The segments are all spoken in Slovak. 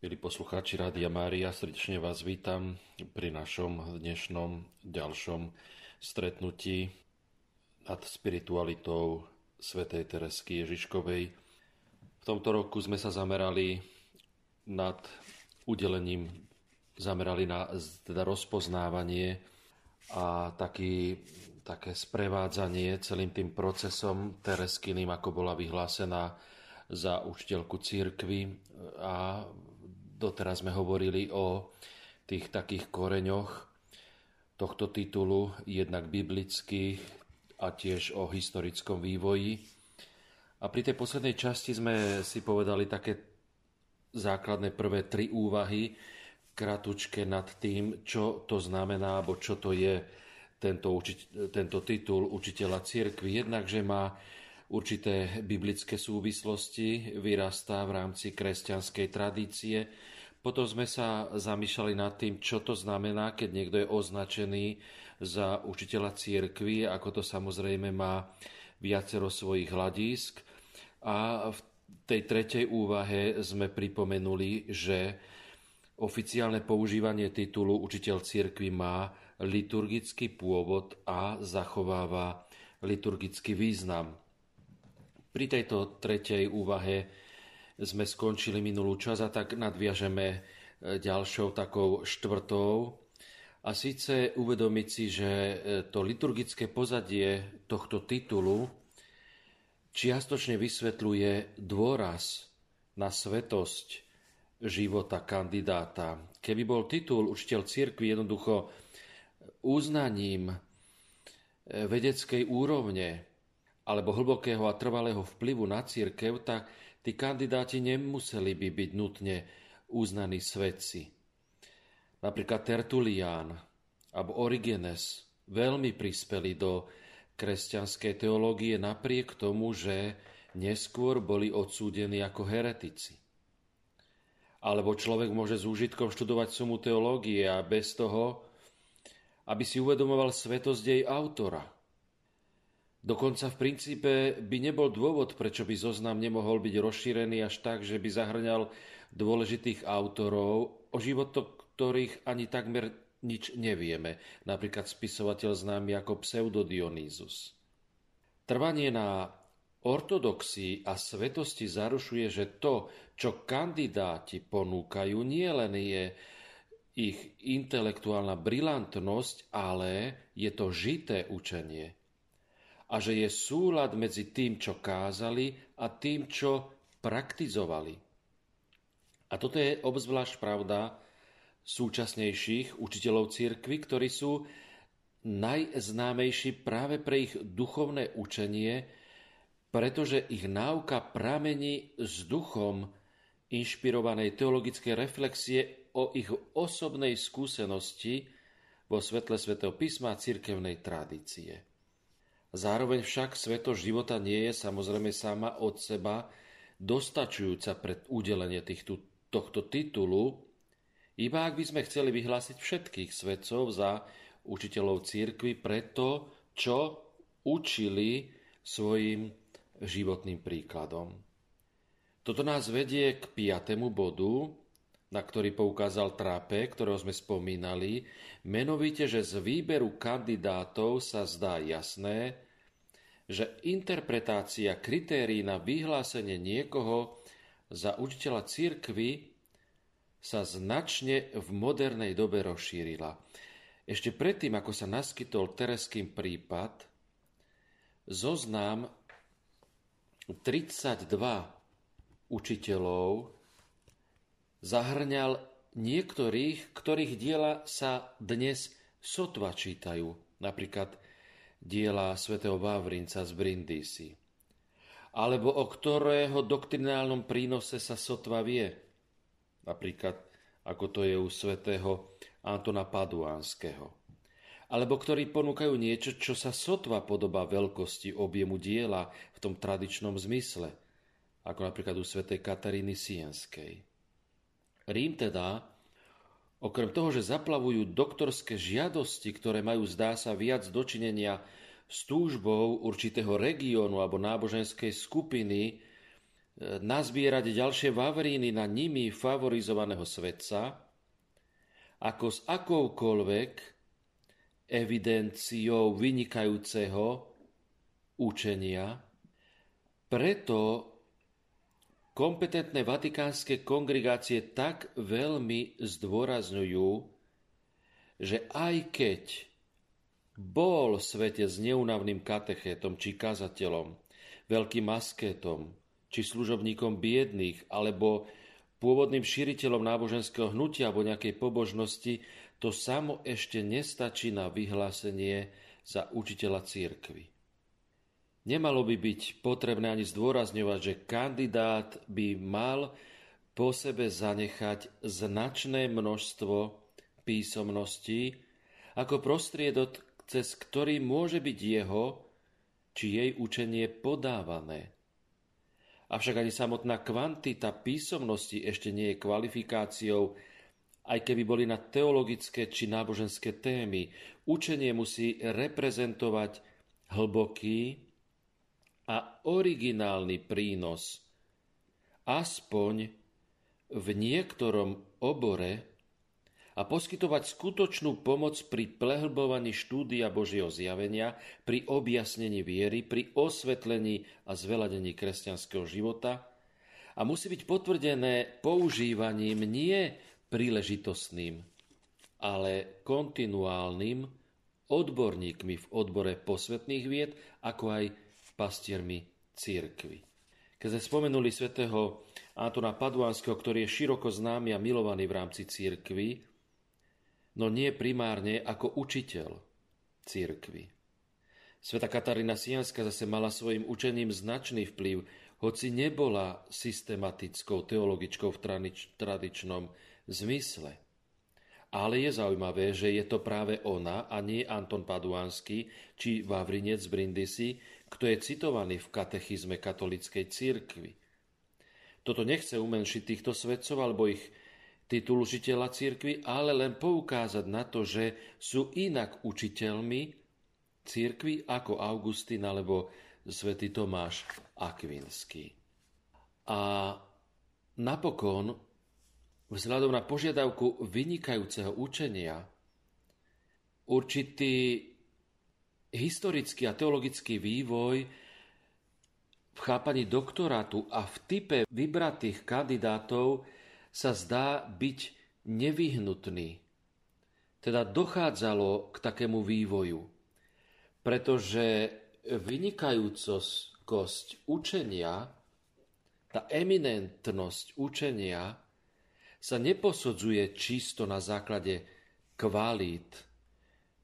Milí poslucháči Rádia Mária, srdečne vás vítam pri našom dnešnom ďalšom stretnutí nad spiritualitou svätej Teresky Ježiškovej. V tomto roku sme sa zamerali nad udelením, zamerali na teda rozpoznávanie a taký, také sprevádzanie celým tým procesom Tereskyným, ako bola vyhlásená za učiteľku církvy a Doteraz sme hovorili o tých takých koreňoch tohto titulu, jednak biblických a tiež o historickom vývoji. A pri tej poslednej časti sme si povedali také základné prvé tri úvahy, kratučke nad tým, čo to znamená, alebo čo to je tento, tento titul učiteľa cirkvi. Jednak, že má určité biblické súvislosti, vyrastá v rámci kresťanskej tradície. Potom sme sa zamýšľali nad tým, čo to znamená, keď niekto je označený za učiteľa církvy, ako to samozrejme má viacero svojich hľadísk. A v tej tretej úvahe sme pripomenuli, že oficiálne používanie titulu učiteľ církvy má liturgický pôvod a zachováva liturgický význam. Pri tejto tretej úvahe sme skončili minulú čas a tak nadviažeme e, ďalšou takou štvrtou. A síce uvedomiť si, že e, to liturgické pozadie tohto titulu čiastočne vysvetľuje dôraz na svetosť života kandidáta. Keby bol titul učiteľ cirkvi jednoducho uznaním e, vedeckej úrovne, alebo hlbokého a trvalého vplyvu na církev, tak tí kandidáti nemuseli by byť nutne uznaní svedci. Napríklad Tertulián alebo Origenes veľmi prispeli do kresťanskej teológie napriek tomu, že neskôr boli odsúdení ako heretici. Alebo človek môže s úžitkom študovať sumu teológie a bez toho, aby si uvedomoval svetosť jej autora – Dokonca v princípe by nebol dôvod, prečo by zoznam nemohol byť rozšírený až tak, že by zahrňal dôležitých autorov, o životoch ktorých ani takmer nič nevieme, napríklad spisovateľ známy ako pseudodionýzus. Trvanie na ortodoxii a svetosti zarušuje, že to, čo kandidáti ponúkajú, nie len je ich intelektuálna brilantnosť, ale je to žité učenie – a že je súlad medzi tým, čo kázali a tým, čo praktizovali. A toto je obzvlášť pravda súčasnejších učiteľov cirkvy, ktorí sú najznámejší práve pre ich duchovné učenie, pretože ich náuka pramení s duchom inšpirovanej teologickej reflexie o ich osobnej skúsenosti vo svetle svätého písma a cirkevnej tradície. Zároveň však sveto života nie je samozrejme sama od seba dostačujúca pred udelenie týchto, tohto titulu, iba ak by sme chceli vyhlásiť všetkých svetcov za učiteľov církvy pre to, čo učili svojim životným príkladom. Toto nás vedie k piatému bodu, na ktorý poukázal Trape, ktorého sme spomínali, menovite, že z výberu kandidátov sa zdá jasné, že interpretácia kritérií na vyhlásenie niekoho za učiteľa církvy sa značne v modernej dobe rozšírila. Ešte predtým, ako sa naskytol Tereským prípad, zoznam 32 učiteľov zahrňal niektorých, ktorých diela sa dnes sotva čítajú, napríklad diela svätého Vavrinca z Brindisi, alebo o ktorého doktrinálnom prínose sa sotva vie, napríklad ako to je u svätého Antona Paduánskeho, alebo ktorí ponúkajú niečo, čo sa sotva podobá veľkosti objemu diela v tom tradičnom zmysle, ako napríklad u svätej Kataríny Sienskej. Rím teda, okrem toho, že zaplavujú doktorské žiadosti, ktoré majú zdá sa viac dočinenia s túžbou určitého regiónu alebo náboženskej skupiny nazbierať ďalšie vavríny na nimi favorizovaného svetca, ako s akoukoľvek evidenciou vynikajúceho učenia. Preto kompetentné vatikánske kongregácie tak veľmi zdôrazňujú, že aj keď bol svete s neunavným katechétom či kazateľom, veľkým askétom, či služobníkom biedných, alebo pôvodným šíriteľom náboženského hnutia alebo nejakej pobožnosti, to samo ešte nestačí na vyhlásenie za učiteľa církvy. Nemalo by byť potrebné ani zdôrazňovať, že kandidát by mal po sebe zanechať značné množstvo písomností ako prostriedok, cez ktorý môže byť jeho či jej učenie podávané. Avšak ani samotná kvantita písomnosti ešte nie je kvalifikáciou, aj keby boli na teologické či náboženské témy. Učenie musí reprezentovať hlboký a originálny prínos, aspoň v niektorom obore a poskytovať skutočnú pomoc pri prehlbovaní štúdia Božieho zjavenia, pri objasnení viery, pri osvetlení a zveladení kresťanského života a musí byť potvrdené používaním nie príležitostným, ale kontinuálnym odborníkmi v odbore posvetných vied, ako aj pastiermi církvy. Keď sme spomenuli svätého Antona Paduánskeho, ktorý je široko známy a milovaný v rámci církvy, no nie primárne ako učiteľ církvy. Sveta Katarína Sianska zase mala svojim učením značný vplyv, hoci nebola systematickou teologičkou v tradičnom zmysle. Ale je zaujímavé, že je to práve ona a nie Anton Paduánsky či Vavrinec z Brindisi, kto je citovaný v katechizme katolíckej církvy. Toto nechce umenšiť týchto svedcov alebo ich titul učiteľa církvy, ale len poukázať na to, že sú inak učiteľmi církvy ako Augustín alebo svätý Tomáš Akvinský. A napokon, vzhľadom na požiadavku vynikajúceho učenia, určitý historický a teologický vývoj v chápaní doktorátu a v type vybratých kandidátov sa zdá byť nevyhnutný. Teda dochádzalo k takému vývoju, pretože vynikajúcosť učenia, tá eminentnosť učenia sa neposudzuje čisto na základe kvalít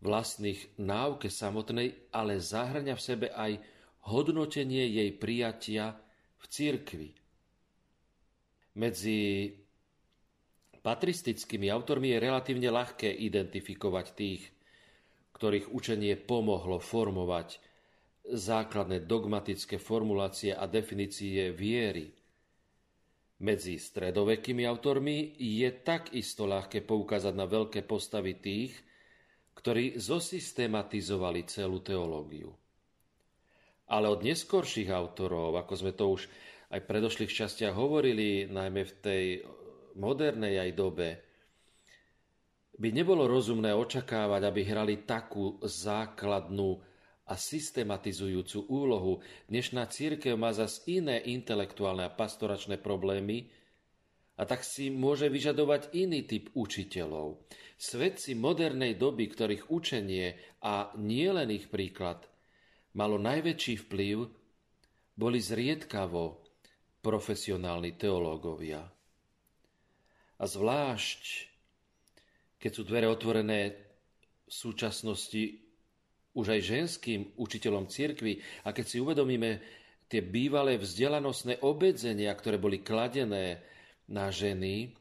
vlastných náuke samotnej, ale zahrňa v sebe aj hodnotenie jej prijatia v cirkvi. Medzi patristickými autormi je relatívne ľahké identifikovať tých, ktorých učenie pomohlo formovať základné dogmatické formulácie a definície viery. Medzi stredovekými autormi je takisto ľahké poukázať na veľké postavy tých, ktorí zosystematizovali celú teológiu. Ale od neskorších autorov, ako sme to už aj v predošlých častiach hovorili, najmä v tej modernej aj dobe by nebolo rozumné očakávať, aby hrali takú základnú a systematizujúcu úlohu. Dnešná církev má zas iné intelektuálne a pastoračné problémy a tak si môže vyžadovať iný typ učiteľov. Svedci modernej doby, ktorých učenie a nielen ich príklad malo najväčší vplyv, boli zriedkavo profesionálni teológovia. A zvlášť, keď sú dvere otvorené v súčasnosti už aj ženským učiteľom cirkvy a keď si uvedomíme tie bývalé vzdelanostné obmedzenia, ktoré boli kladené na ženy,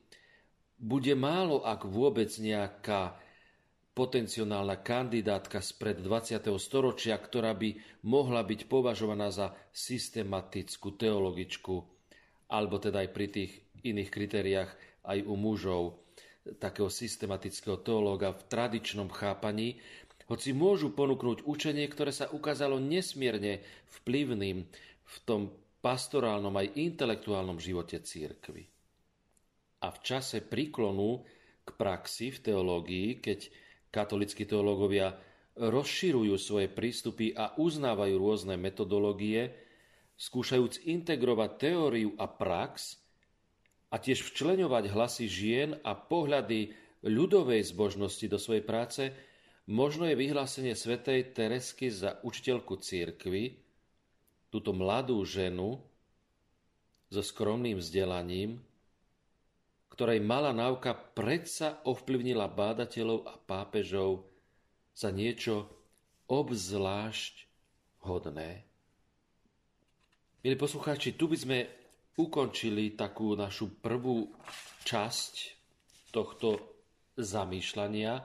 bude málo, ak vôbec nejaká potenciálna kandidátka spred 20. storočia, ktorá by mohla byť považovaná za systematickú teologičku, alebo teda aj pri tých iných kritériách aj u mužov takého systematického teológa v tradičnom chápaní, hoci môžu ponúknuť učenie, ktoré sa ukázalo nesmierne vplyvným v tom pastorálnom aj intelektuálnom živote církvy. A v čase príklonu k praxi v teológii, keď katolickí teológovia rozširujú svoje prístupy a uznávajú rôzne metodológie, skúšajúc integrovať teóriu a prax a tiež včleňovať hlasy žien a pohľady ľudovej zbožnosti do svojej práce, možno je vyhlásenie svätej Teresky za učiteľku církvy, túto mladú ženu so skromným vzdelaním, ktorej malá náuka predsa ovplyvnila bádateľov a pápežov za niečo obzvlášť hodné. Milí poslucháči, tu by sme ukončili takú našu prvú časť tohto zamýšľania.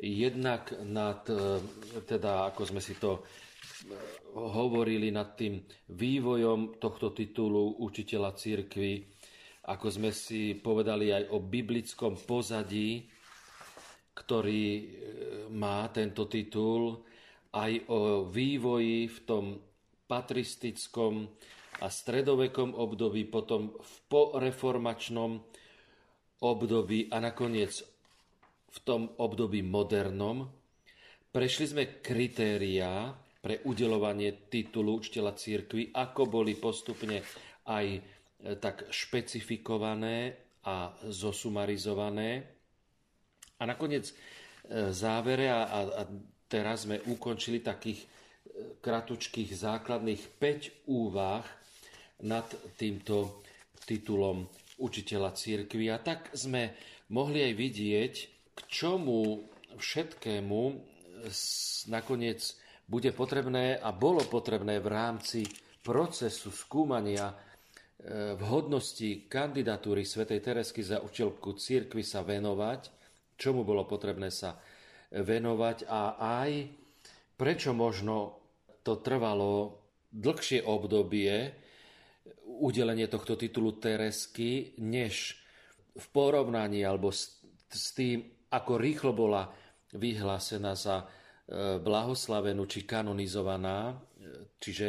Jednak nad, e, teda ako sme si to e, hovorili nad tým vývojom tohto titulu učiteľa církvy, ako sme si povedali aj o biblickom pozadí, ktorý e, má tento titul, aj o vývoji v tom patristickom a stredovekom období, potom v poreformačnom období a nakoniec v tom období modernom. Prešli sme kritériá pre udelovanie titulu učiteľa církvy, ako boli postupne aj tak špecifikované a zosumarizované. A nakoniec e, závere a, a, a teraz sme ukončili takých e, kratučkých základných 5 úvah nad týmto titulom učiteľa církvy. A tak sme mohli aj vidieť, k čomu všetkému nakoniec bude potrebné a bolo potrebné v rámci procesu skúmania vhodnosti kandidatúry svätej Teresky za učiteľku církvy sa venovať, čomu bolo potrebné sa venovať a aj prečo možno to trvalo dlhšie obdobie udelenie tohto titulu Teresky, než v porovnaní alebo s, tým, ako rýchlo bola vyhlásená za e, blahoslavenú či kanonizovaná, čiže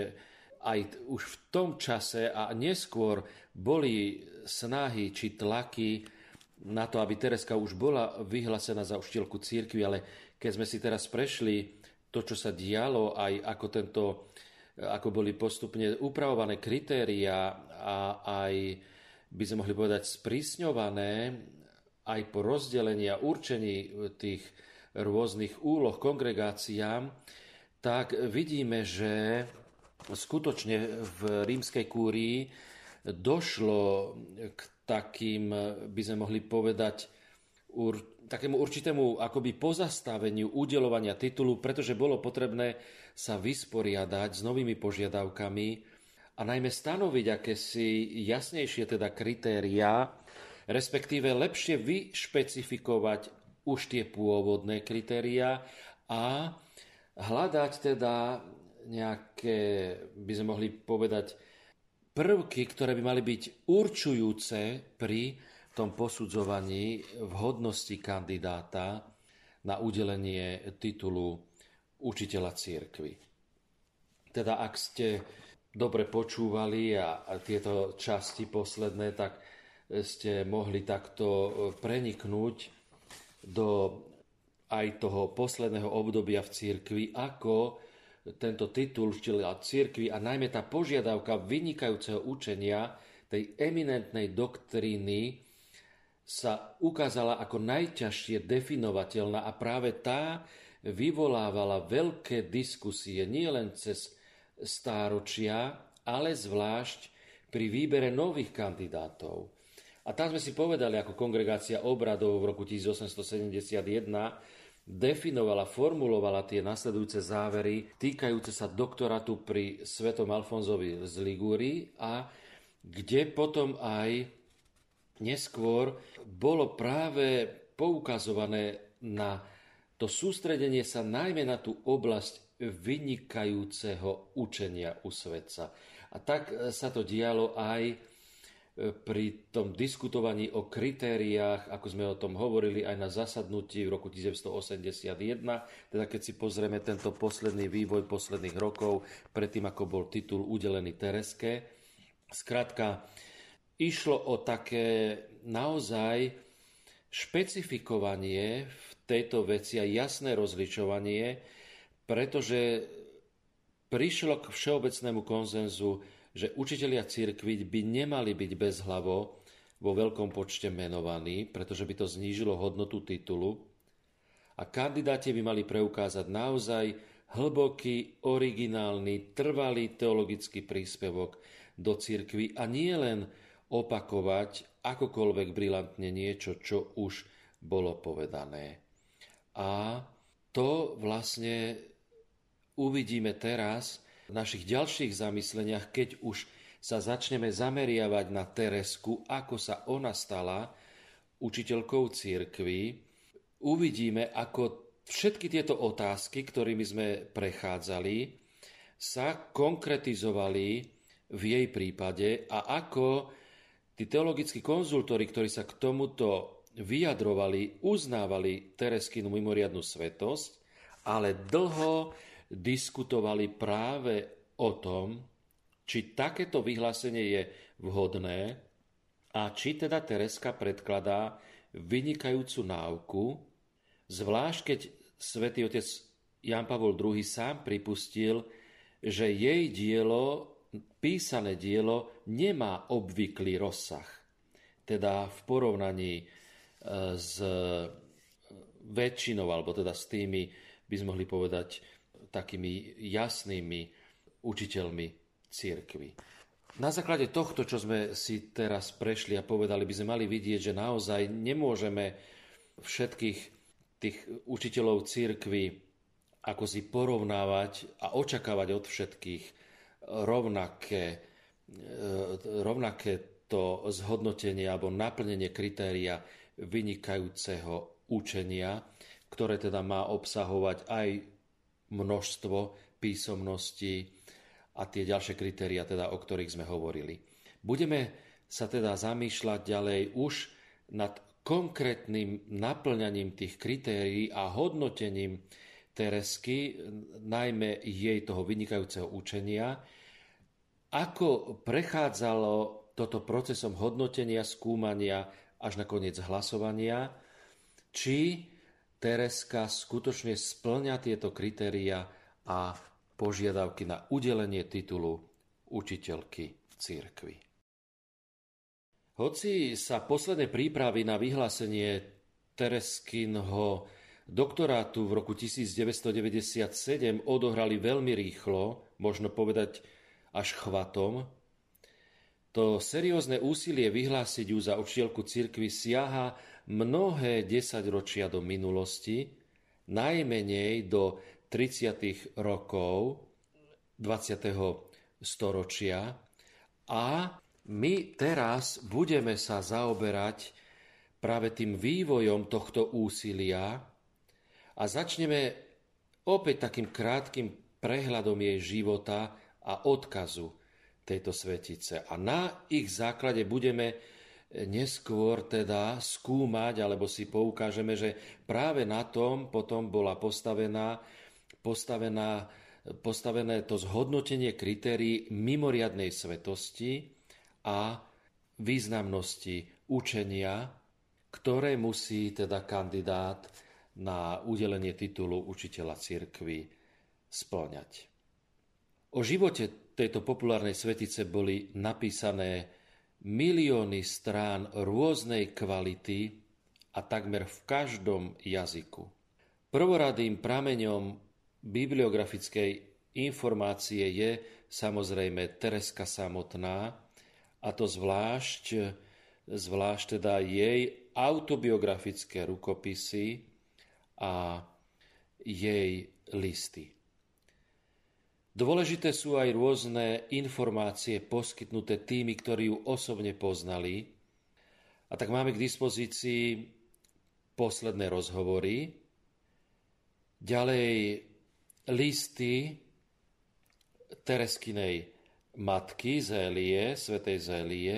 aj už v tom čase a neskôr boli snahy či tlaky na to, aby Tereska už bola vyhlásená za učiteľku církvy, ale keď sme si teraz prešli to, čo sa dialo, aj ako tento ako boli postupne upravované kritéria a aj by sme mohli povedať sprísňované aj po rozdelení a určení tých rôznych úloh kongregáciám, tak vidíme, že skutočne v rímskej kúrii došlo k takým, by sme mohli povedať, ur, takému určitému akoby pozastaveniu udelovania titulu, pretože bolo potrebné sa vysporiadať s novými požiadavkami a najmä stanoviť akési jasnejšie teda kritériá, respektíve lepšie vyšpecifikovať už tie pôvodné kritériá a hľadať teda nejaké, by sme mohli povedať, prvky, ktoré by mali byť určujúce pri tom posudzovaní vhodnosti kandidáta na udelenie titulu učiteľa církvy. Teda ak ste dobre počúvali a, a tieto časti posledné, tak ste mohli takto preniknúť do aj toho posledného obdobia v církvi, ako tento titul štýla církvy a najmä tá požiadavka vynikajúceho učenia tej eminentnej doktríny sa ukázala ako najťažšie definovateľná a práve tá vyvolávala veľké diskusie nielen cez stáročia, ale zvlášť pri výbere nových kandidátov. A tam sme si povedali ako kongregácia obradov v roku 1871, definovala, formulovala tie nasledujúce závery týkajúce sa doktoratu pri svetom Alfonzovi z Ligúri a kde potom aj neskôr bolo práve poukazované na to sústredenie sa najmä na tú oblasť vynikajúceho učenia u svetca. A tak sa to dialo aj pri tom diskutovaní o kritériách, ako sme o tom hovorili aj na zasadnutí v roku 1981, teda keď si pozrieme tento posledný vývoj posledných rokov, predtým ako bol titul udelený Tereske, Skrátka, išlo o také naozaj špecifikovanie v tejto veci a jasné rozličovanie, pretože prišlo k všeobecnému konzenzu, že učitelia církvy by nemali byť bezhlavo vo veľkom počte menovaní, pretože by to znížilo hodnotu titulu a kandidáti by mali preukázať naozaj hlboký, originálny, trvalý teologický príspevok do církvy a nie len opakovať akokoľvek brilantne niečo, čo už bolo povedané. A to vlastne uvidíme teraz v našich ďalších zamysleniach, keď už sa začneme zameriavať na Teresku, ako sa ona stala učiteľkou církvy, uvidíme, ako všetky tieto otázky, ktorými sme prechádzali, sa konkretizovali v jej prípade a ako tí teologickí konzultori, ktorí sa k tomuto vyjadrovali, uznávali Tereskinu mimoriadnu svetosť, ale dlho diskutovali práve o tom, či takéto vyhlásenie je vhodné a či teda Tereska predkladá vynikajúcu náuku, zvlášť keď svätý otec Jan Pavol II sám pripustil, že jej dielo, písané dielo, nemá obvyklý rozsah. Teda v porovnaní e, s väčšinou, alebo teda s tými, by sme mohli povedať, takými jasnými učiteľmi církvy. Na základe tohto, čo sme si teraz prešli a povedali, by sme mali vidieť, že naozaj nemôžeme všetkých tých učiteľov církvy ako si porovnávať a očakávať od všetkých rovnaké, rovnaké to zhodnotenie alebo naplnenie kritéria vynikajúceho učenia, ktoré teda má obsahovať aj množstvo písomností a tie ďalšie kritéria, teda, o ktorých sme hovorili. Budeme sa teda zamýšľať ďalej už nad konkrétnym naplňaním tých kritérií a hodnotením Teresky, najmä jej toho vynikajúceho učenia, ako prechádzalo toto procesom hodnotenia, skúmania až nakoniec hlasovania, či Tereska skutočne splňa tieto kritéria a požiadavky na udelenie titulu učiteľky v církvi. Hoci sa posledné prípravy na vyhlásenie Tereskinho doktorátu v roku 1997 odohrali veľmi rýchlo, možno povedať až chvatom, to seriózne úsilie vyhlásiť ju za učiteľku cirkvi siaha mnohé desaťročia do minulosti, najmenej do 30. rokov 20. storočia a my teraz budeme sa zaoberať práve tým vývojom tohto úsilia a začneme opäť takým krátkým prehľadom jej života a odkazu tejto svetice. A na ich základe budeme neskôr teda skúmať, alebo si poukážeme, že práve na tom potom bola postavená, postavená, postavené to zhodnotenie kritérií mimoriadnej svetosti a významnosti učenia, ktoré musí teda kandidát na udelenie titulu učiteľa cirkvy splňať. O živote tejto populárnej svetice boli napísané milióny strán rôznej kvality a takmer v každom jazyku. Prvoradým prameňom bibliografickej informácie je samozrejme Tereska samotná, a to zvlášť, zvlášť teda jej autobiografické rukopisy a jej listy. Dôležité sú aj rôzne informácie poskytnuté tými, ktorí ju osobne poznali. A tak máme k dispozícii posledné rozhovory, ďalej listy Tereskinej matky Zélie, svetej Zélie,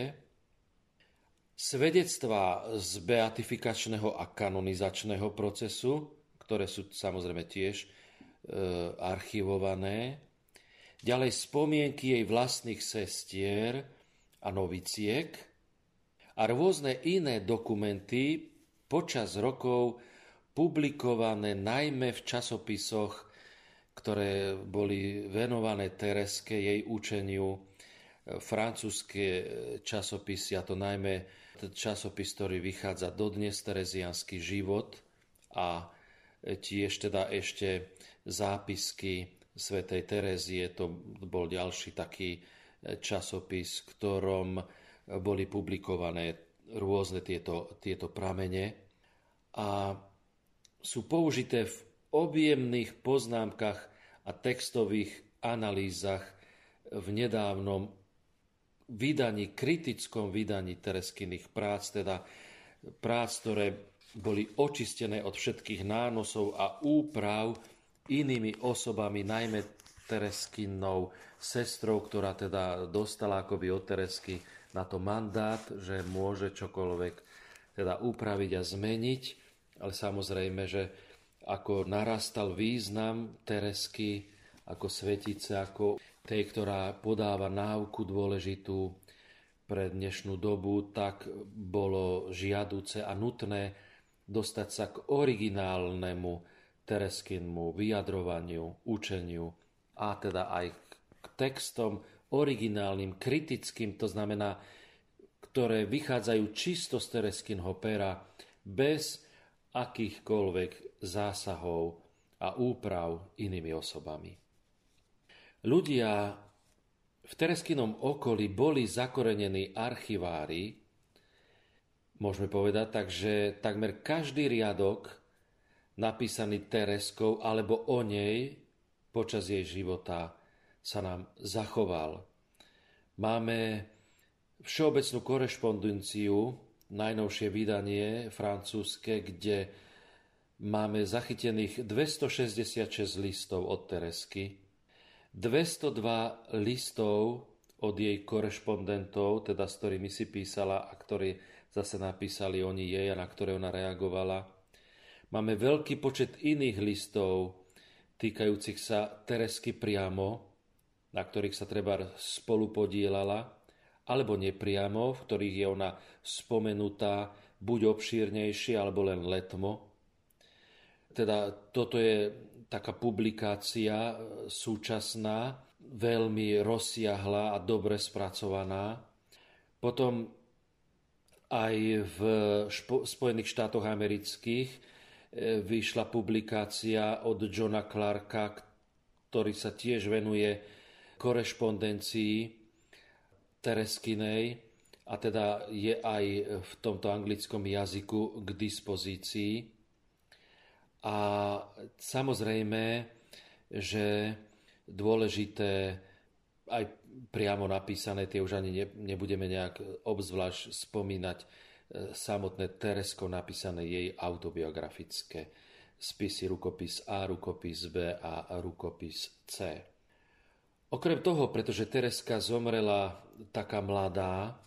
svedectvá z beatifikačného a kanonizačného procesu, ktoré sú samozrejme tiež e, archivované, Ďalej spomienky jej vlastných sestier a noviciek a rôzne iné dokumenty počas rokov publikované najmä v časopisoch, ktoré boli venované Tereske, jej učeniu, francúzske časopisy, a to najmä časopis, ktorý vychádza dodnes, Terezianský život a tiež teda ešte zápisky svätej Terezie, to bol ďalší taký časopis, v ktorom boli publikované rôzne tieto, tieto pramene a sú použité v objemných poznámkach a textových analýzach v nedávnom vydaní, kritickom vydaní Tereskiných prác, teda prác, ktoré boli očistené od všetkých nánosov a úprav inými osobami, najmä Tereskinou sestrou, ktorá teda dostala akoby od Teresky na to mandát, že môže čokoľvek teda upraviť a zmeniť, ale samozrejme, že ako narastal význam Teresky ako svetice, ako tej, ktorá podáva náuku dôležitú pre dnešnú dobu, tak bolo žiaduce a nutné dostať sa k originálnemu Tereskinmu vyjadrovaniu, učeniu a teda aj k textom originálnym, kritickým, to znamená, ktoré vychádzajú čisto z Tereskinho pera, bez akýchkoľvek zásahov a úprav inými osobami. Ľudia v Tereskinom okolí boli zakorenení archivári, môžeme povedať, takže takmer každý riadok napísaný Tereskou alebo o nej počas jej života sa nám zachoval. Máme všeobecnú korešpondenciu, najnovšie vydanie francúzske, kde máme zachytených 266 listov od Teresky, 202 listov od jej korešpondentov, teda s ktorými si písala a ktorí zase napísali oni jej a na ktoré ona reagovala. Máme veľký počet iných listov týkajúcich sa Teresky priamo, na ktorých sa treba spolu podielala, alebo nepriamo, v ktorých je ona spomenutá buď obšírnejšie, alebo len letmo. Teda toto je taká publikácia súčasná, veľmi rozsiahla a dobre spracovaná. Potom aj v Spojených štátoch amerických vyšla publikácia od Johna Clarka, ktorý sa tiež venuje korešpondencii Tereskinej a teda je aj v tomto anglickom jazyku k dispozícii. A samozrejme, že dôležité aj priamo napísané, tie už ani nebudeme nejak obzvlášť spomínať, e, samotné Teresko napísané jej autobiografické spisy rukopis A, rukopis B a rukopis C. Okrem toho, pretože Tereska zomrela taká mladá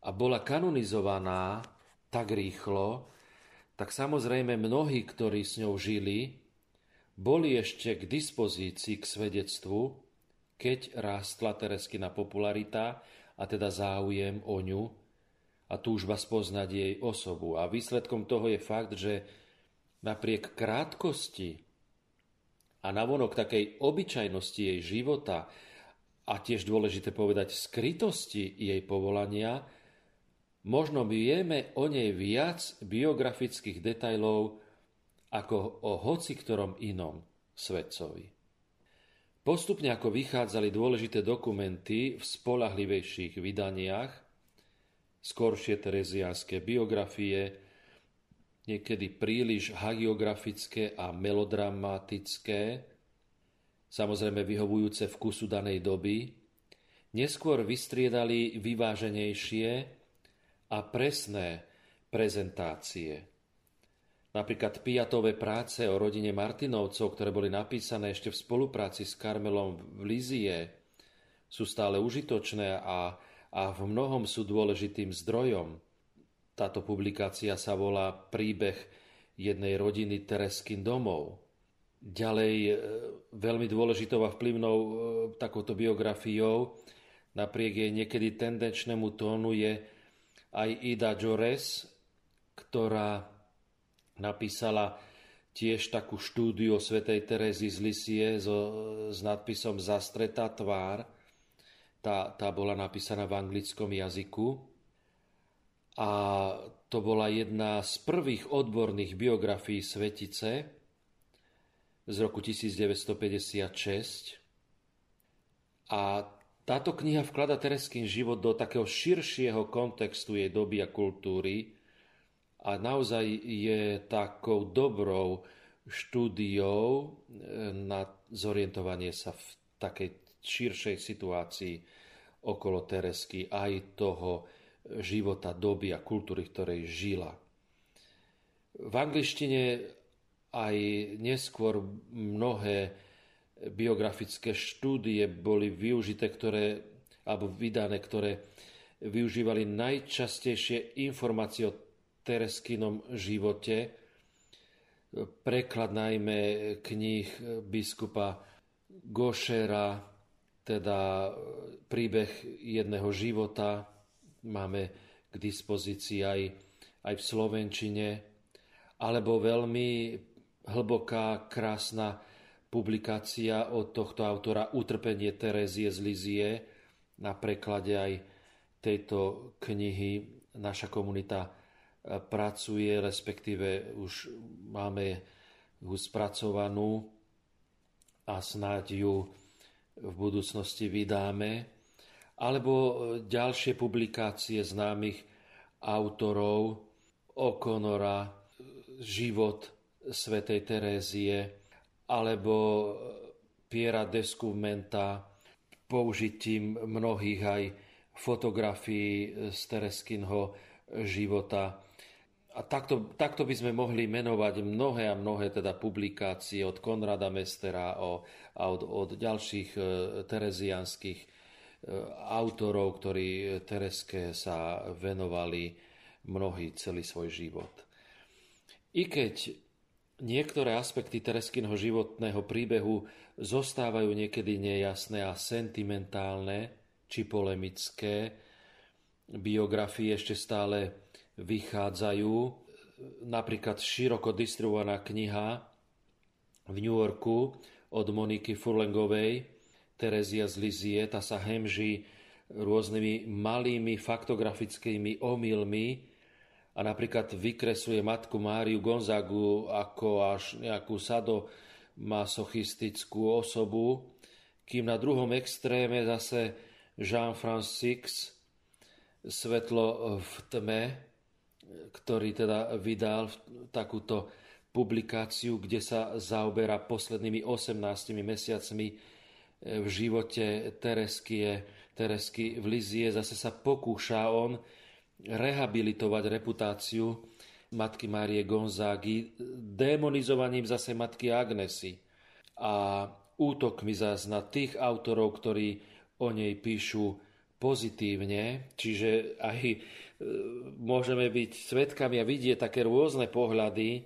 a bola kanonizovaná tak rýchlo, tak samozrejme mnohí, ktorí s ňou žili, boli ešte k dispozícii k svedectvu, keď rástla Tereskina popularita a teda záujem o ňu a túžba spoznať jej osobu. A výsledkom toho je fakt, že napriek krátkosti a navonok takej obyčajnosti jej života a tiež dôležité povedať skrytosti jej povolania, Možno vieme o nej viac biografických detajlov ako o hoci ktorom inom svedcovi. Postupne ako vychádzali dôležité dokumenty v spolahlivejších vydaniach, skoršie tereziánske biografie, niekedy príliš hagiografické a melodramatické, samozrejme vyhovujúce vkusu danej doby, neskôr vystriedali vyváženejšie a presné prezentácie. Napríklad Piatové práce o rodine Martinovcov, ktoré boli napísané ešte v spolupráci s Karmelom v Lizie, sú stále užitočné a, a v mnohom sú dôležitým zdrojom. Táto publikácia sa volá Príbeh jednej rodiny Tereskin domov. Ďalej e, veľmi dôležitou a vplyvnou e, takouto biografiou napriek jej niekedy tendenčnému tónu je aj Ida Jores, ktorá napísala tiež takú štúdiu o svätej Terezy z Lisie so, s nadpisom Zastretá tvár. Tá, tá bola napísaná v anglickom jazyku. A to bola jedna z prvých odborných biografií Svetice z roku 1956. A táto kniha vklada Tereským život do takého širšieho kontextu jej doby a kultúry a naozaj je takou dobrou štúdiou eh, na zorientovanie sa v takej širšej situácii okolo Teresky aj toho života, doby a kultúry, ktorej žila. V angličtine aj neskôr mnohé biografické štúdie boli využité, ktoré, alebo vydané, ktoré využívali najčastejšie informácie o Tereskinom živote, preklad najmä kníh biskupa Gošera, teda príbeh jedného života, máme k dispozícii aj, aj v Slovenčine, alebo veľmi hlboká, krásna publikácia od tohto autora Utrpenie Terezie z Lizie na preklade aj tejto knihy naša komunita e, pracuje, respektíve už máme ju spracovanú a snáď ju v budúcnosti vydáme. Alebo e, ďalšie publikácie známych autorov Okonora, Život svätej Terézie, alebo Piera Descumenta použitím mnohých aj fotografií z Tereskinho života. A takto, takto by sme mohli menovať mnohé a mnohé teda publikácie od Konrada Mestera o, a od, od ďalších e, terezianských e, autorov, ktorí Tereske sa venovali mnohý celý svoj život. I keď Niektoré aspekty Tereskinho životného príbehu zostávajú niekedy nejasné a sentimentálne či polemické. Biografie ešte stále vychádzajú. Napríklad široko distribuovaná kniha v New Yorku od Moniky Furlengovej Terezia z Lizie, tá sa hemží rôznymi malými faktografickými omylmi, a napríklad vykresuje matku Máriu Gonzagu ako až nejakú sadomasochistickú osobu, kým na druhom extréme zase Jean-Francis Svetlo v tme, ktorý teda vydal takúto publikáciu, kde sa zaoberá poslednými 18 mesiacmi v živote Teresky, Teresky v Lizie. Zase sa pokúša on rehabilitovať reputáciu matky Márie Gonzágy demonizovaním zase matky Agnesy a útokmi zase na tých autorov, ktorí o nej píšu pozitívne, čiže aj e, môžeme byť svetkami a vidieť také rôzne pohľady.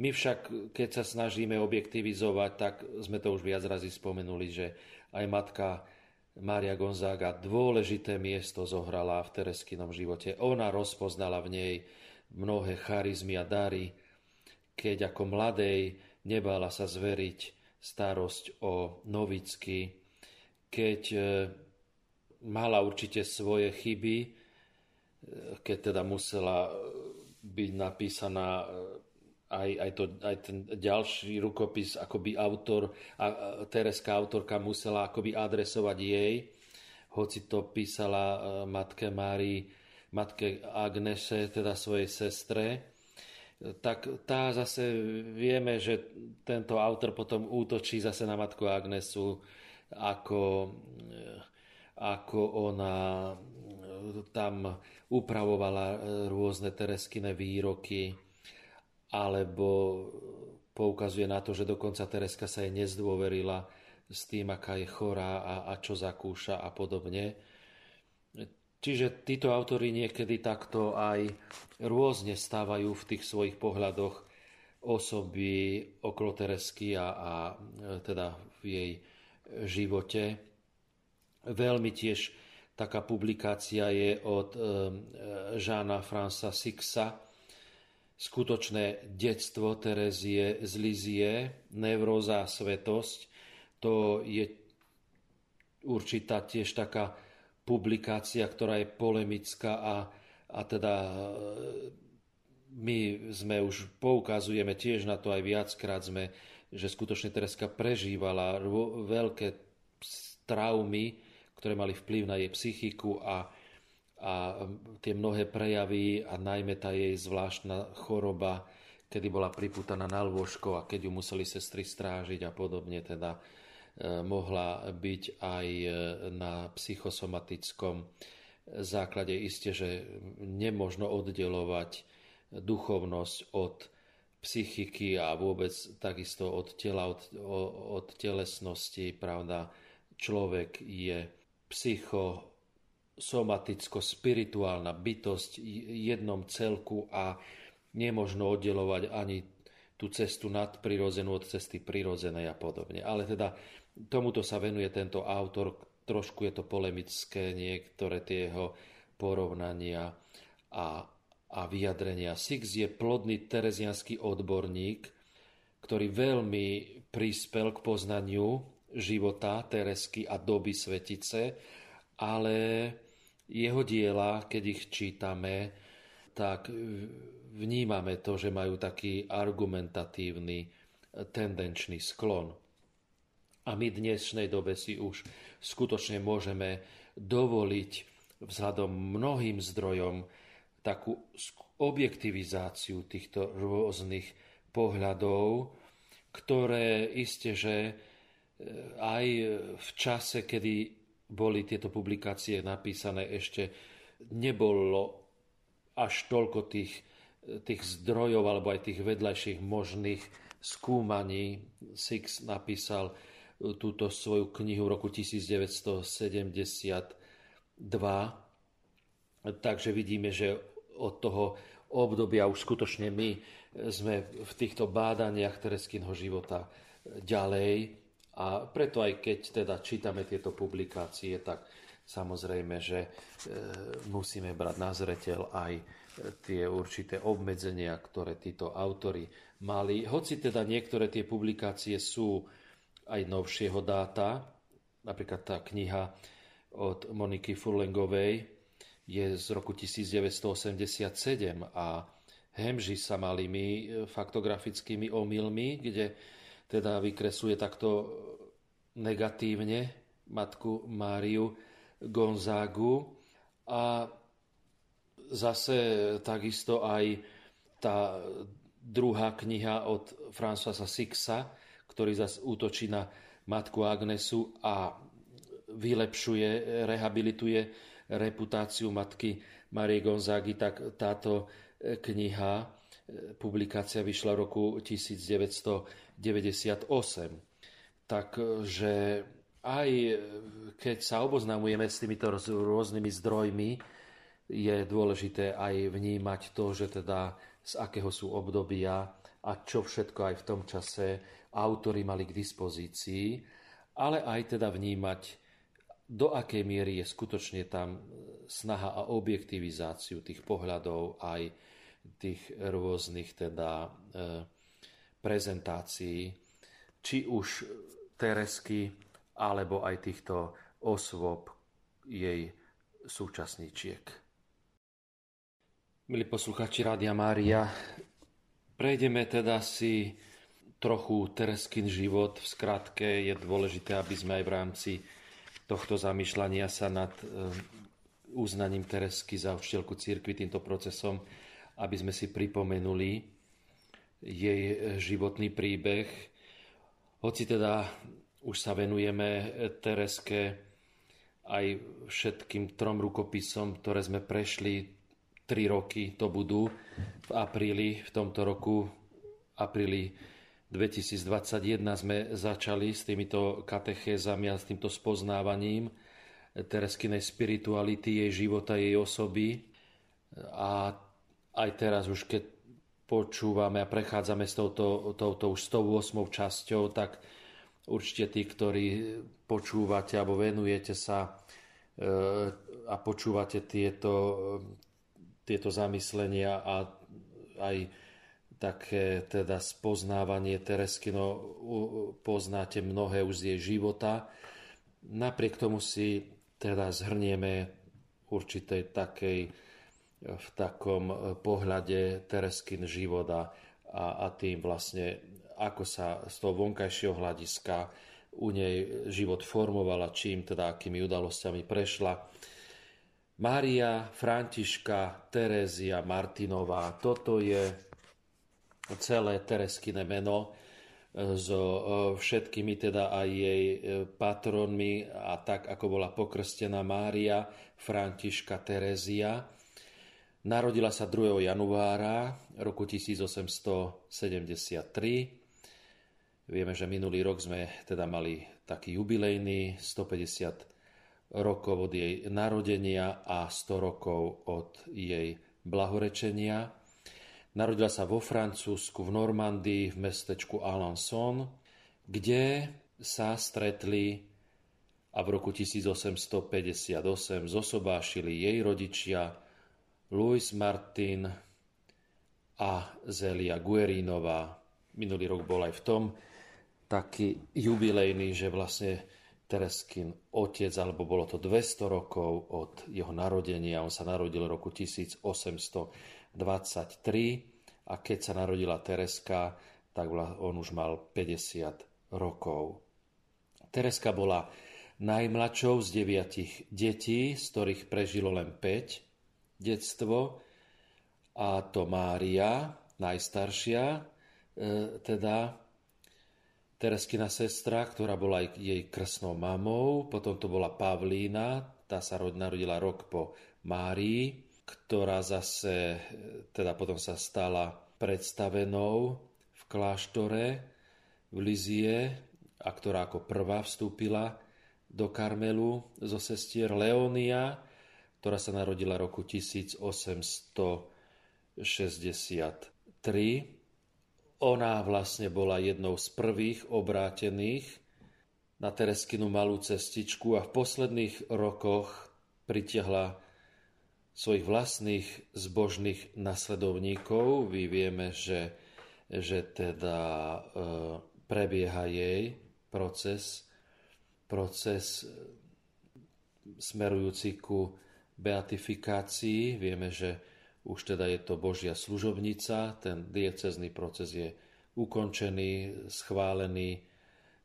My však, keď sa snažíme objektivizovať, tak sme to už viac razy spomenuli, že aj matka Mária Gonzaga dôležité miesto zohrala v Tereskinom živote. Ona rozpoznala v nej mnohé charizmy a dary, keď ako mladej nebala sa zveriť starosť o novicky, keď e, mala určite svoje chyby, keď teda musela byť napísaná aj, aj, to, aj ten ďalší rukopis, akoby autor, a Tereska autorka musela akoby adresovať jej, hoci to písala e, matke Márii, matke Agnese, teda svojej sestre, tak tá zase vieme, že tento autor potom útočí zase na matku Agnesu, ako, e, ako ona e, tam upravovala rôzne Tereskine výroky, alebo poukazuje na to, že dokonca Tereska sa jej nezdôverila s tým, aká je chorá a, a čo zakúša a podobne. Čiže títo autory niekedy takto aj rôzne stávajú v tých svojich pohľadoch osoby okolo Teresky a, a teda v jej živote. Veľmi tiež taká publikácia je od Žána Fransa Sixa, skutočné detstvo Terezie z Lizie, nevróza a svetosť. To je určitá tiež taká publikácia, ktorá je polemická a, a teda my sme už poukazujeme tiež na to aj viackrát sme, že skutočne Tereska prežívala veľké traumy, ktoré mali vplyv na jej psychiku a, a tie mnohé prejavy a najmä tá jej zvláštna choroba, kedy bola priputaná na lôžko a keď ju museli sestry strážiť a podobne, teda e, mohla byť aj e, na psychosomatickom základe. Isté, že nemožno oddelovať duchovnosť od psychiky a vôbec takisto od tela, od, od telesnosti. Pravda, človek je psycho, somaticko-spirituálna bytosť jednom celku a nemožno oddelovať ani tú cestu nadprirodzenú od cesty prirodzenej a podobne. Ale teda tomuto sa venuje tento autor, trošku je to polemické, niektoré tie jeho porovnania a a vyjadrenia. Six je plodný terezianský odborník, ktorý veľmi prispel k poznaniu života Teresky a doby Svetice, ale jeho diela, keď ich čítame, tak vnímame to, že majú taký argumentatívny, tendenčný sklon. A my v dnešnej dobe si už skutočne môžeme dovoliť vzhľadom mnohým zdrojom takú objektivizáciu týchto rôznych pohľadov, ktoré iste, že aj v čase, kedy boli tieto publikácie napísané, ešte nebolo až toľko tých, tých zdrojov alebo aj tých vedľajších možných skúmaní. Six napísal túto svoju knihu v roku 1972, takže vidíme, že od toho obdobia už skutočne my sme v týchto bádaniach Tereskinho života ďalej a preto aj keď teda čítame tieto publikácie, tak samozrejme, že e, musíme brať na zreteľ aj tie určité obmedzenia, ktoré títo autory mali. Hoci teda niektoré tie publikácie sú aj novšieho dáta, napríklad tá kniha od Moniky Furlengovej, je z roku 1987 a hemži sa malými e, faktografickými omylmi, kde teda vykresuje takto negatívne matku Máriu Gonzágu. A zase takisto aj tá druhá kniha od Françoisa Sixa, ktorý zase útočí na matku Agnesu a vylepšuje, rehabilituje reputáciu matky Marie Gonzágy, tak táto kniha, publikácia vyšla v roku 1998. Takže aj e, keď sa oboznamujeme s týmito rôznymi zdrojmi, je dôležité aj vnímať to, že teda z akého sú obdobia a čo všetko aj v tom čase autory mali k dispozícii, ale aj teda vnímať do akej miery je skutočne tam snaha a objektivizáciu tých pohľadov aj tých rôznych teda e, prezentácií, či už Teresky, alebo aj týchto osôb jej súčasníčiek. Milí posluchači Rádia Mária, prejdeme teda si trochu Tereskin život. V skratke je dôležité, aby sme aj v rámci tohto zamýšľania sa nad eh, uznaním Teresky za učiteľku církvy týmto procesom, aby sme si pripomenuli jej životný príbeh. Hoci teda už sa venujeme Tereske aj všetkým trom rukopisom, ktoré sme prešli, tri roky to budú v apríli, v tomto roku, apríli 2021 sme začali s týmito katechézami a s týmto spoznávaním Tereskinej spirituality, jej života, jej osoby. A aj teraz už keď počúvame a prechádzame s touto, touto už 108 časťou, tak určite tí, ktorí počúvate alebo venujete sa a počúvate tieto, tieto zamyslenia a aj také teda spoznávanie Tereskino poznáte mnohé už z jej života. Napriek tomu si teda zhrnieme určitej takej v takom pohľade Tereskin života a, a tým vlastne ako sa z toho vonkajšieho hľadiska u nej život formovala, čím teda akými udalosťami prešla. Mária, Františka, Terézia, Martinová, toto je celé Tereskine meno e, so e, všetkými teda aj jej e, patronmi a tak, ako bola pokrstená Mária Františka Terézia. Narodila sa 2. januára roku 1873. Vieme, že minulý rok sme teda mali taký jubilejný 150 rokov od jej narodenia a 100 rokov od jej blahorečenia. Narodila sa vo Francúzsku, v Normandii, v mestečku Alençon, kde sa stretli a v roku 1858 zosobášili jej rodičia Louis Martin a Zelia Guerinová. Minulý rok bol aj v tom taký jubilejný, že vlastne Tereskin otec, alebo bolo to 200 rokov od jeho narodenia. On sa narodil v roku 1800 23 a keď sa narodila Tereska, tak on už mal 50 rokov. Tereska bola najmladšou z deviatich detí, z ktorých prežilo len 5 detstvo, a to Mária, najstaršia, e, teda Tereskina sestra, ktorá bola aj jej krsnou mamou, potom to bola Pavlína, tá sa narodila rok po Márii, ktorá zase teda potom sa stala predstavenou v kláštore v Lizie a ktorá ako prvá vstúpila do Karmelu zo sestier Leonia, ktorá sa narodila roku 1863. Ona vlastne bola jednou z prvých obrátených na Tereskinu malú cestičku a v posledných rokoch pritiahla svojich vlastných zbožných nasledovníkov. Vy vieme, že, že teda e, prebieha jej proces, proces e, smerujúci ku beatifikácii. Vieme, že už teda je to Božia služobnica, ten diecezný proces je ukončený, schválený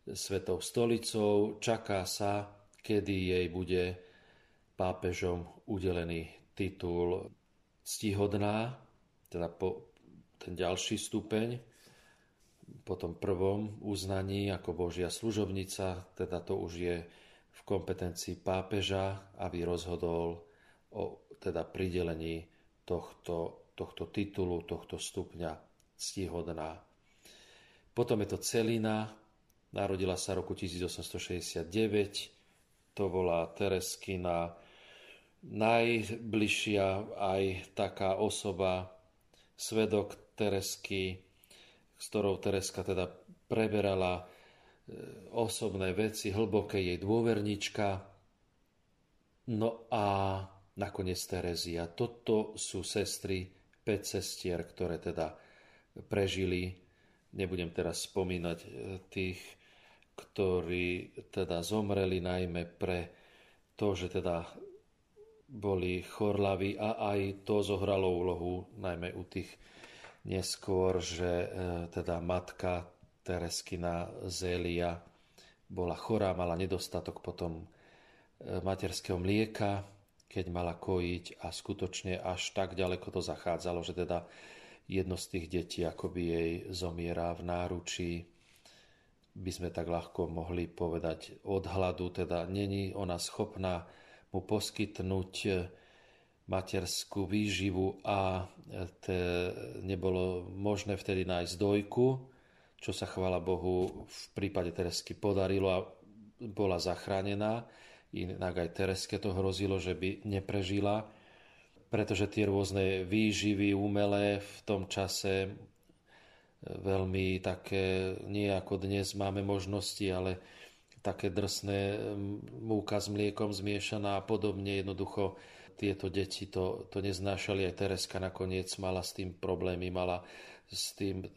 Svetou stolicou. Čaká sa, kedy jej bude pápežom udelený titul stihodná, teda po ten ďalší stupeň, po tom prvom uznaní ako Božia služobnica, teda to už je v kompetencii pápeža, aby rozhodol o teda pridelení tohto, tohto titulu, tohto stupňa stihodná. Potom je to Celina, narodila sa roku 1869, to bola Tereskina najbližšia aj taká osoba, svedok Teresky, s ktorou Tereska teda preberala e, osobné veci, hlboké jej dôvernička. No a nakoniec Terezia. Toto sú sestry, 5 sestier, ktoré teda prežili. Nebudem teraz spomínať e, tých, ktorí teda zomreli najmä pre to, že teda boli chorlaví a aj to zohralo úlohu, najmä u tých neskôr, že e, teda matka Tereskina Zélia bola chorá, mala nedostatok potom e, materského mlieka, keď mala kojiť a skutočne až tak ďaleko to zachádzalo, že teda jedno z tých detí akoby jej zomiera v náručí, by sme tak ľahko mohli povedať od hladu, teda není ona schopná mu poskytnúť e, materskú výživu a e, te, nebolo možné vtedy nájsť dojku, čo sa chvala Bohu v prípade Teresky podarilo a bola zachránená. Inak aj Tereske to hrozilo, že by neprežila, pretože tie rôzne výživy umelé v tom čase e, veľmi také, nie ako dnes máme možnosti, ale také drsné, múka s mliekom zmiešaná a podobne. Jednoducho tieto deti to, to neznášali. Aj Tereska nakoniec mala s tým problémy, mala s tým e,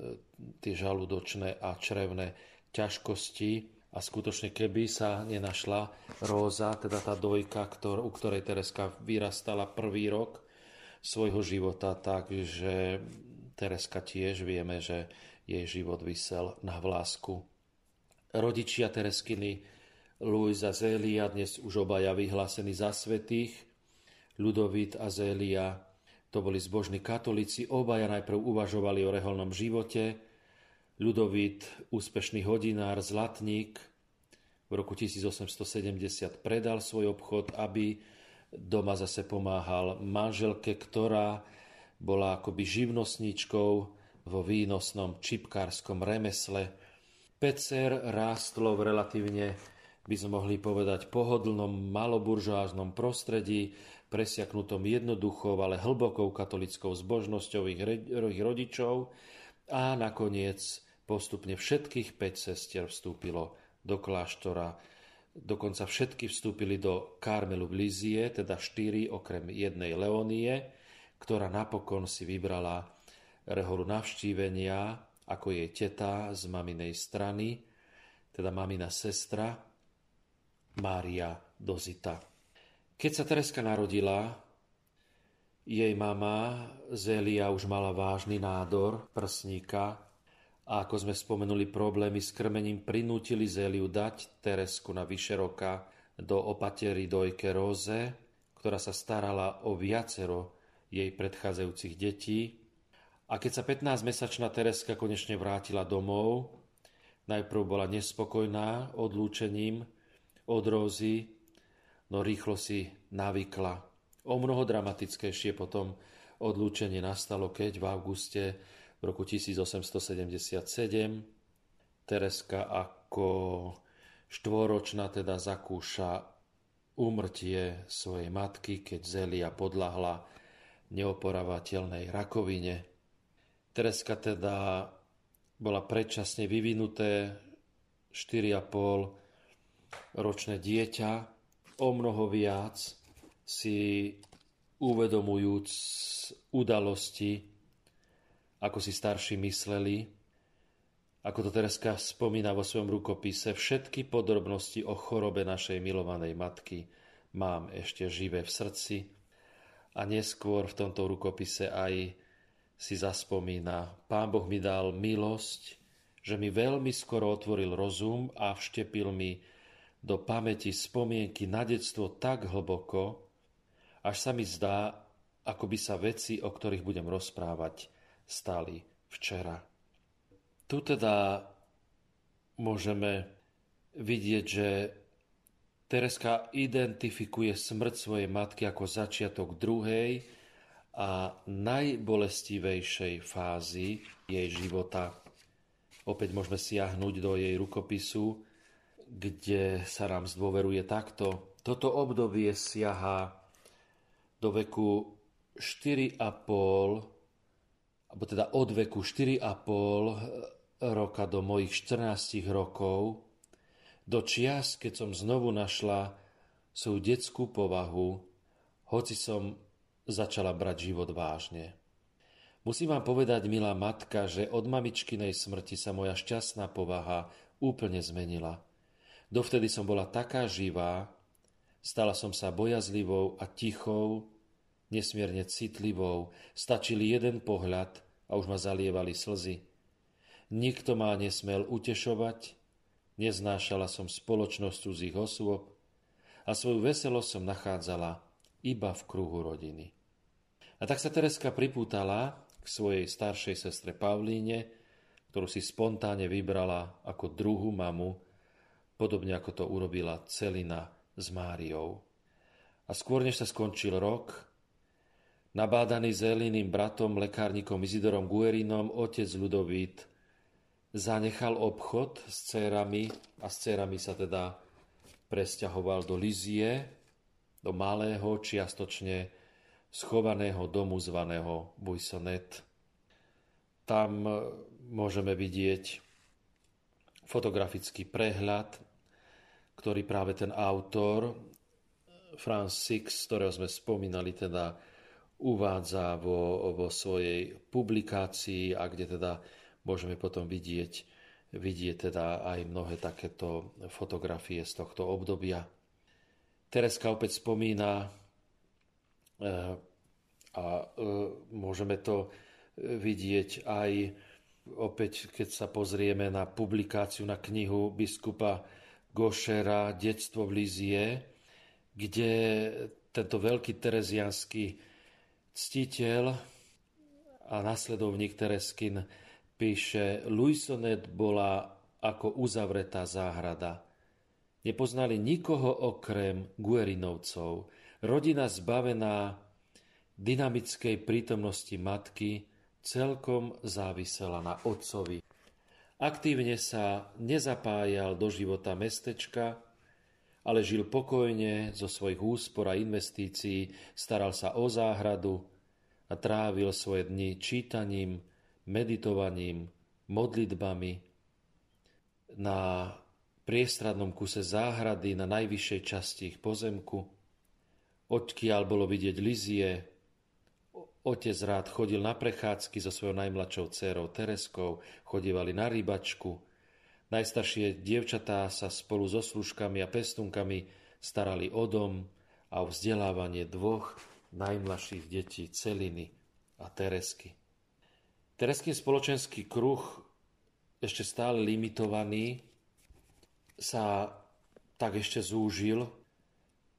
tie žalúdočné a črevné ťažkosti a skutočne, keby sa nenašla Róza, teda tá dojka, ktor, u ktorej Tereska vyrastala prvý rok svojho života, takže Tereska tiež vieme, že jej život vysel na vlásku. Rodičia Tereskiny, Luis a Zélia, dnes už obaja vyhlásení za svetých, Ludovit a Zélia, to boli zbožní katolíci, obaja najprv uvažovali o reholnom živote, Ľudovít, úspešný hodinár, zlatník, v roku 1870 predal svoj obchod, aby doma zase pomáhal manželke, ktorá bola akoby živnostníčkou vo výnosnom čipkárskom remesle. Pecer rástlo v relatívne, by sme mohli povedať, pohodlnom maloburžoáznom prostredí, presiaknutom jednoduchou, ale hlbokou katolickou zbožnosťou ich rodičov a nakoniec Postupne všetkých 5 sestier vstúpilo do kláštora, dokonca všetky vstúpili do Karmelu v Lizie, teda štyri okrem jednej Leonie, ktorá napokon si vybrala reholu navštívenia ako jej teta z maminej strany, teda mamina sestra Mária Dozita. Keď sa Tereska narodila, jej mama Zélia už mala vážny nádor prsníka a ako sme spomenuli, problémy s krmením prinútili Zéliu dať Teresku na vyše roka do opatery dojke Róze, ktorá sa starala o viacero jej predchádzajúcich detí. A keď sa 15-mesačná Tereska konečne vrátila domov, najprv bola nespokojná odlúčením od Rózy, no rýchlo si navykla. O mnoho dramatickejšie potom odlúčenie nastalo, keď v auguste v roku 1877 Tereska ako štvoročná teda zakúša úmrtie svojej matky, keď Zelia podľahla neoporavateľnej rakovine. Tereska teda bola predčasne vyvinuté 4,5 ročné dieťa, o mnoho viac si uvedomujúc udalosti ako si starší mysleli, ako to Tereska spomína vo svojom rukopise, všetky podrobnosti o chorobe našej milovanej matky mám ešte živé v srdci a neskôr v tomto rukopise aj si zaspomína. Pán Boh mi dal milosť, že mi veľmi skoro otvoril rozum a vštepil mi do pamäti spomienky na detstvo tak hlboko, až sa mi zdá, ako by sa veci, o ktorých budem rozprávať, stali včera. Tu teda môžeme vidieť, že Tereska identifikuje smrť svojej matky ako začiatok druhej a najbolestivejšej fázy jej života. Opäť môžeme siahnuť do jej rukopisu, kde sa nám zdôveruje takto. Toto obdobie siaha do veku 4,5 alebo teda od veku 4,5 roka do mojich 14 rokov, do čias, keď som znovu našla svoju detskú povahu, hoci som začala brať život vážne. Musím vám povedať, milá matka, že od mamičkinej smrti sa moja šťastná povaha úplne zmenila. Dovtedy som bola taká živá, stala som sa bojazlivou a tichou, nesmierne citlivou, stačil jeden pohľad a už ma zalievali slzy. Nikto ma nesmel utešovať, neznášala som spoločnosť cudzích osôb a svoju veselosť som nachádzala iba v kruhu rodiny. A tak sa Tereska pripútala k svojej staršej sestre Pavlíne, ktorú si spontánne vybrala ako druhú mamu, podobne ako to urobila Celina s Máriou. A skôr než sa skončil rok, Nabádaný zeliným bratom, lekárnikom Izidorom Guerinom, otec Ludovít zanechal obchod s cérami a s cérami sa teda presťahoval do Lizie, do malého, čiastočne schovaného domu zvaného Buisonet. Tam môžeme vidieť fotografický prehľad ktorý práve ten autor Franz Six, ktorého sme spomínali, teda uvádza vo, vo svojej publikácii a kde teda môžeme potom vidieť, vidieť teda aj mnohé takéto fotografie z tohto obdobia. Tereska opäť spomína eh, a eh, môžeme to vidieť aj opäť, keď sa pozrieme na publikáciu, na knihu biskupa Gošera Detstvo v Lizie, kde tento veľký terezianský ctiteľ a nasledovník Tereskin píše, Luisonet bola ako uzavretá záhrada. Nepoznali nikoho okrem Guerinovcov. Rodina zbavená dynamickej prítomnosti matky celkom závisela na otcovi. Aktívne sa nezapájal do života mestečka, ale žil pokojne zo svojich úspor a investícií, staral sa o záhradu a trávil svoje dni čítaním, meditovaním, modlitbami na priestradnom kuse záhrady na najvyššej časti ich pozemku, odkiaľ bolo vidieť lizie, Otec rád chodil na prechádzky so svojou najmladšou dcérou Tereskou, chodívali na rybačku. Najstaršie dievčatá sa spolu so služkami a pestunkami starali o dom a o vzdelávanie dvoch najmladších detí Celiny a Teresky. Tereský spoločenský kruh, ešte stále limitovaný, sa tak ešte zúžil,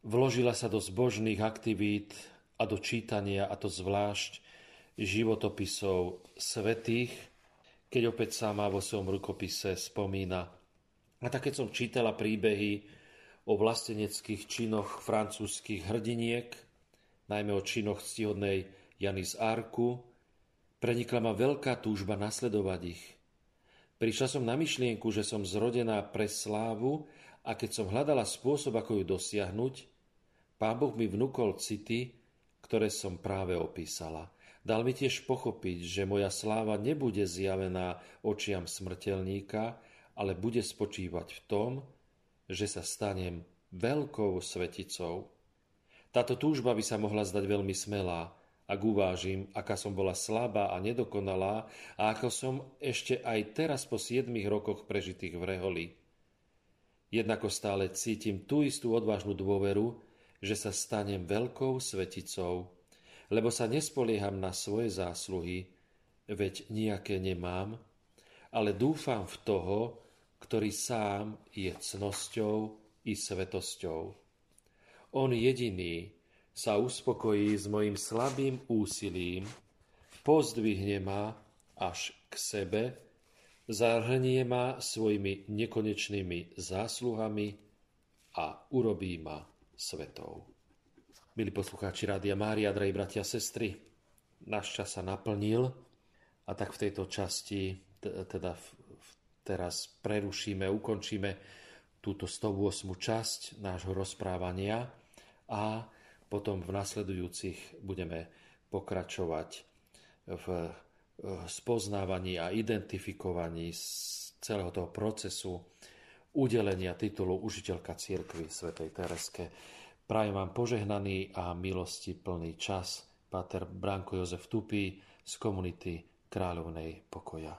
vložila sa do zbožných aktivít a do čítania, a to zvlášť životopisov svetých, keď opäť sama vo svojom rukopise spomína. A tak keď som čítala príbehy o vlasteneckých činoch francúzskych hrdiniek, najmä o činoch ctihodnej Jany z Arku, prenikla ma veľká túžba nasledovať ich. Prišla som na myšlienku, že som zrodená pre slávu a keď som hľadala spôsob, ako ju dosiahnuť, Pán Boh mi vnúkol city, ktoré som práve opísala. Dal mi tiež pochopiť, že moja sláva nebude zjavená očiam smrteľníka, ale bude spočívať v tom, že sa stanem veľkou sveticou. Táto túžba by sa mohla zdať veľmi smelá, ak uvážim, aká som bola slabá a nedokonalá a ako som ešte aj teraz po 7 rokoch prežitých v reholi. Jednako stále cítim tú istú odvážnu dôveru, že sa stanem veľkou sveticou, lebo sa nespolieham na svoje zásluhy, veď nejaké nemám, ale dúfam v toho, ktorý sám je cnosťou i svetosťou. On jediný sa uspokojí s mojim slabým úsilím, pozdvihne ma až k sebe, zahrnie ma svojimi nekonečnými zásluhami a urobí ma svetov. Milí poslucháči Rádia Mária, drahí bratia a sestry, náš čas sa naplnil a tak v tejto časti teda teraz prerušíme, ukončíme túto 108. časť nášho rozprávania a potom v nasledujúcich budeme pokračovať v spoznávaní a identifikovaní z celého toho procesu udelenia titulu užiteľka církvy svätej Tereske. Prajem vám požehnaný a milosti plný čas. Páter Branko Jozef Tupý z komunity Kráľovnej pokoja.